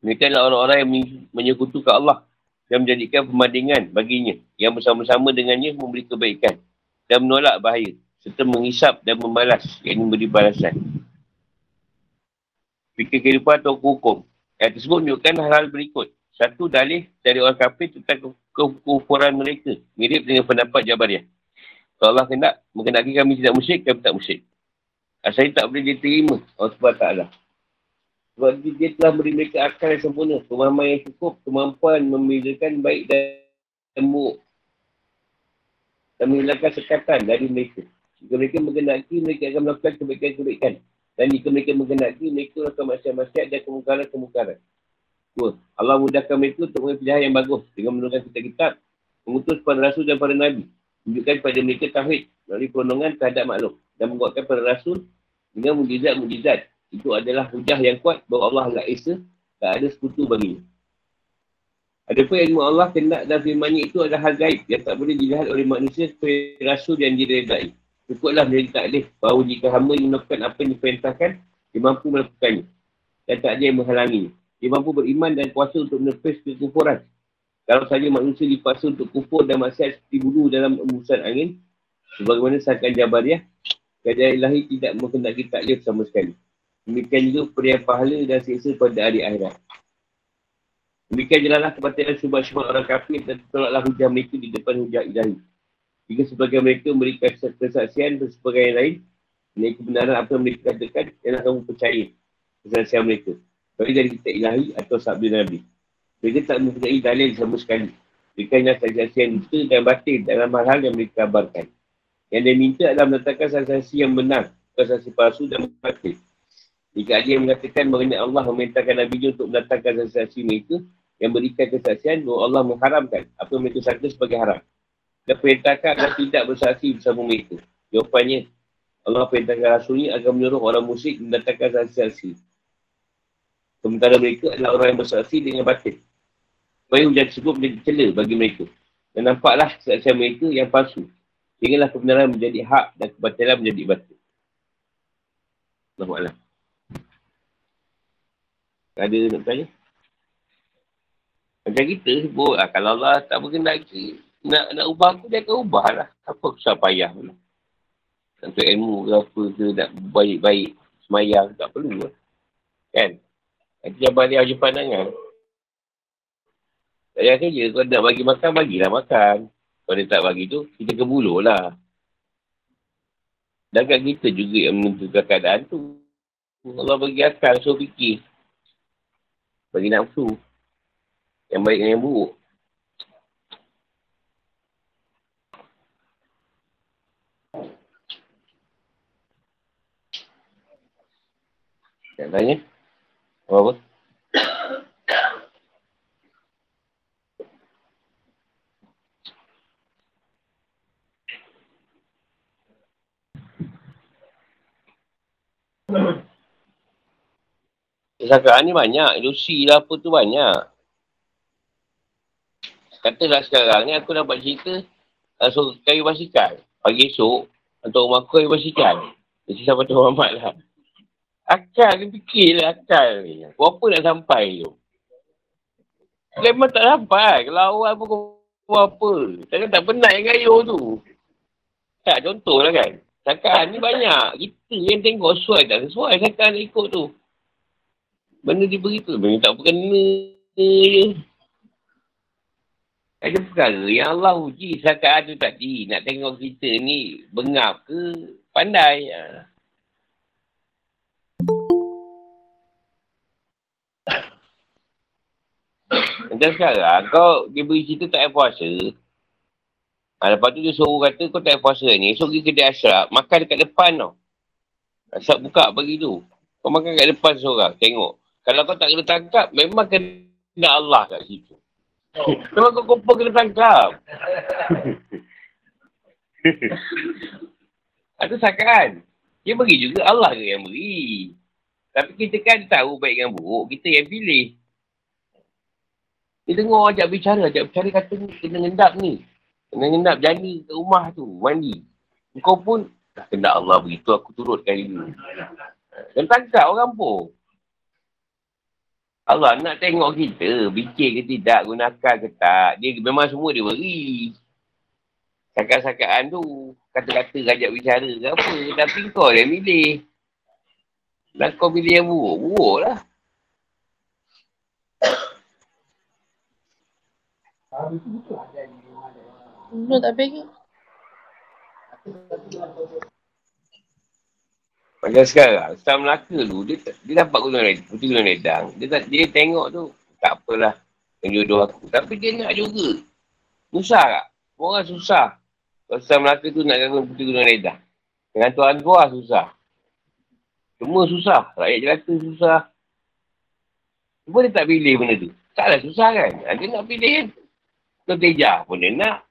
Mereka adalah orang-orang yang menyekutukan Allah dan menjadikan perbandingan baginya yang bersama-sama dengannya memberi kebaikan dan menolak bahaya serta menghisap dan membalas yang memberi balasan. Fikir kehidupan atau hukum. Yang tersebut menunjukkan hal-hal berikut. Satu dalih dari orang kafir tentang kekufuran mereka. Mirip dengan pendapat Jabariah. Kalau Allah hendak mengenaki kami tidak musyrik, kami tak musyrik. Asal tak boleh diterima Allah SWT. Sebab dia, dia telah beri mereka akal yang sempurna. Pemahaman yang cukup. Kemampuan membezakan baik dan buruk. Dan menghilangkan sekatan dari mereka. Jika mereka mengenaki, mereka akan melakukan kebaikan-kebaikan. Dan jika mereka mengenaki, mereka akan masyarakat-masyarakat dan kemungkaran-kemungkaran. Allah mudahkan mereka untuk mengambil pilihan yang bagus. Dengan menurunkan kitab-kitab. Mengutus para rasul dan para nabi. Menunjukkan kepada mereka tauhid melalui perundungan terhadap makhluk dan membuatkan para rasul dengan mujizat-mujizat. Itu adalah hujah yang kuat bahawa Allah Allah Esa tak ada sekutu bagi. Ada pun ilmu Allah kena dan firmannya itu adalah hal gaib yang tak boleh dilihat oleh manusia sebagai rasul yang diredai. Cukuplah menjadi taklif bahawa jika hamba yang melakukan apa yang diperintahkan, dia mampu melakukannya. Dan tak ada yang menghalangi. Dia mampu beriman dan kuasa untuk menepis kekufuran. Kalau saja manusia dipaksa untuk kufur dan maksiat seperti bulu dalam embusan angin, sebagaimana sahkan Jabariah, keadaan ilahi tidak mengendaki taklif sama sekali. Demikian juga pemberian pahala dan siksa pada hari akhirat. Demikian jelaslah kebatilan syubhat-syubhat orang kafir dan tolaklah hujah mereka di depan hujah ilahi. Jika sebagian mereka memberikan kesaksian dan sebagian lain, ini kebenaran apa yang mereka katakan, jangan kamu percaya kesaksian mereka. Baik dari kitab ilahi atau sabda Nabi. Mereka tak mempunyai dalil sama sekali. Mereka hanya saksi yang dusta dan batin dalam hal-hal yang mereka kabarkan. Yang dia minta adalah menetapkan saksi yang benar, bukan saksi palsu dan batin. Jika ada yang mengatakan mengenai Allah memerintahkan Nabi untuk mendatangkan saksi mereka, yang berikan kesaksian bahawa Allah mengharamkan apa yang mereka sangka sebagai haram. Dan perintahkan agar tidak bersaksi bersama mereka. Jawapannya, Allah perintahkan Rasulnya agar menyuruh orang musyrik mendatangkan saksi-saksi. Sementara mereka adalah orang yang bersaksi dengan batin. Supaya hujan tersebut menjadi cela bagi mereka. Dan nampaklah kesaksian mereka yang palsu. Sehinggalah kebenaran menjadi hak dan kebatilan menjadi batin. Allah Ada nak tanya? Macam kita sebut, ah, kalau Allah tak berkendaki, nak nak ubah aku, dia akan ubah lah. Apa susah payah pula. Untuk ilmu ke apa ke, nak baik-baik, semayang, tak perlu lah. Kan? Nanti balik aja pandangan. Tak payah kerja, kalau nak bagi makan, bagilah makan. Kalau dia tak bagi tu, kita kebuluh lah. Dan kan kita juga yang menentukan keadaan tu. Allah bagi akal, so fikir. Bagi nafsu. Yang baik dan yang buruk. Nak tanya? Apa-apa? Kesangkaan ni banyak. Ilusi lah apa tu banyak. Katalah sekarang ni aku dapat cerita uh, so, kayu basikal. Pagi esok, untuk rumah aku kayu basikal. Jadi sampai tu Muhammad lah. Akal ni fikirlah akal ni. Berapa nak sampai tu? Memang tak sampai. Kalau awal pun kau apa. Takkan tak penat yang kayu tu. Tak, contoh lah kan. Sakan ni banyak. Kita yang tengok sesuai tak sesuai sakan nak ikut tu. Benda diberi tu. Benda tak berkena je. Ada perkara yang Allah uji sakat tu tadi. Nak tengok kita ni bengap ke pandai. Ha. Macam sekarang, kau dia beri cerita tak payah puasa. Ha, lepas tu dia suruh kata kau tak puasa ni. Esok pergi kedai asrap, makan dekat depan tau. Asrap buka pagi tu. Kau makan kat depan seorang, tengok. Kalau kau tak kena tangkap, memang kena Allah kat situ. Memang kau kumpul kena tangkap. Itu sakan. Dia beri juga Allah ke yang beri. Tapi kita kan tahu baik yang buruk. Kita yang pilih. Dia dengar ajak bicara. Ajak bicara kata ni kena ngendap ni. Kena ngendap jani ke rumah tu. Mandi. Kau pun tak kena Allah begitu aku turutkan ini. Dan tangkap orang pun. Allah nak tengok kita, fikir ke tidak, gunakan ke tak. Dia memang semua dia beri. Sakat-sakaan tu, kata-kata ajak bicara ke apa. Tapi kau yang milih. Dan kau pilih yang buruk, buruk lah. Belum tak pergi. Macam sekarang, Ustaz Melaka tu, dia, dia dapat gunung redang, putih gunung redang. Dia, tak, dia tengok tu, tak apalah yang jodoh aku. Tapi dia nak juga. Susah tak? Orang susah. Ustaz Melaka tu nak ganggu putih gunung redang. Dengan tuan gua susah. Semua susah. Rakyat jelata susah. Cuma dia tak pilih benda tu. Taklah susah kan? Dia nak pilih kan? Teja pun dia nak.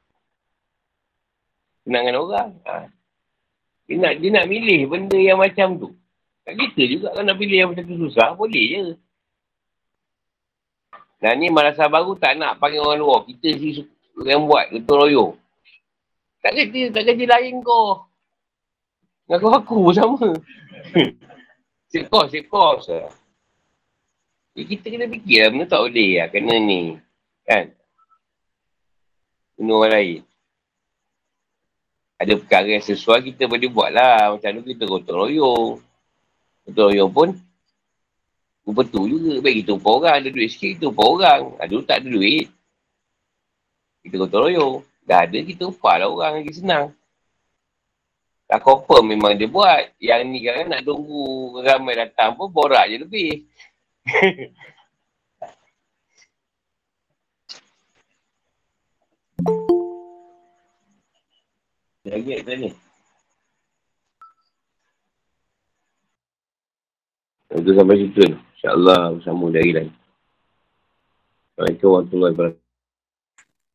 Kenangan orang. Ha. Dia nak, dia nak milih benda yang macam tu. Tak kita juga kalau nak pilih yang macam tu susah, boleh je. Nah ni malasan baru tak nak panggil orang luar. Kita si yang buat, gotong royong. Tak kerja, tak kerja lain kau. Ngaku aku sama. save cost. Ya, kita kena fikir lah, benda tak boleh lah, kena ni. Kan? Benda orang lain. Ada perkara yang sesuai, kita boleh buat lah. Macam tu kita gotong royong. Gotong royong pun Betul juga. Baik kita upah orang. Ada duit sikit, kita upah orang. Ada tak ada duit. Kita gotong royong. Dah ada, kita upah lah orang lagi senang. Tak confirm memang dia buat. Yang ni kan nak tunggu ramai datang pun borak je lebih. Lagi tak ni? Itu sampai situ. InsyaAllah bersama dari lain. Assalamualaikum warahmatullahi wabarakatuh.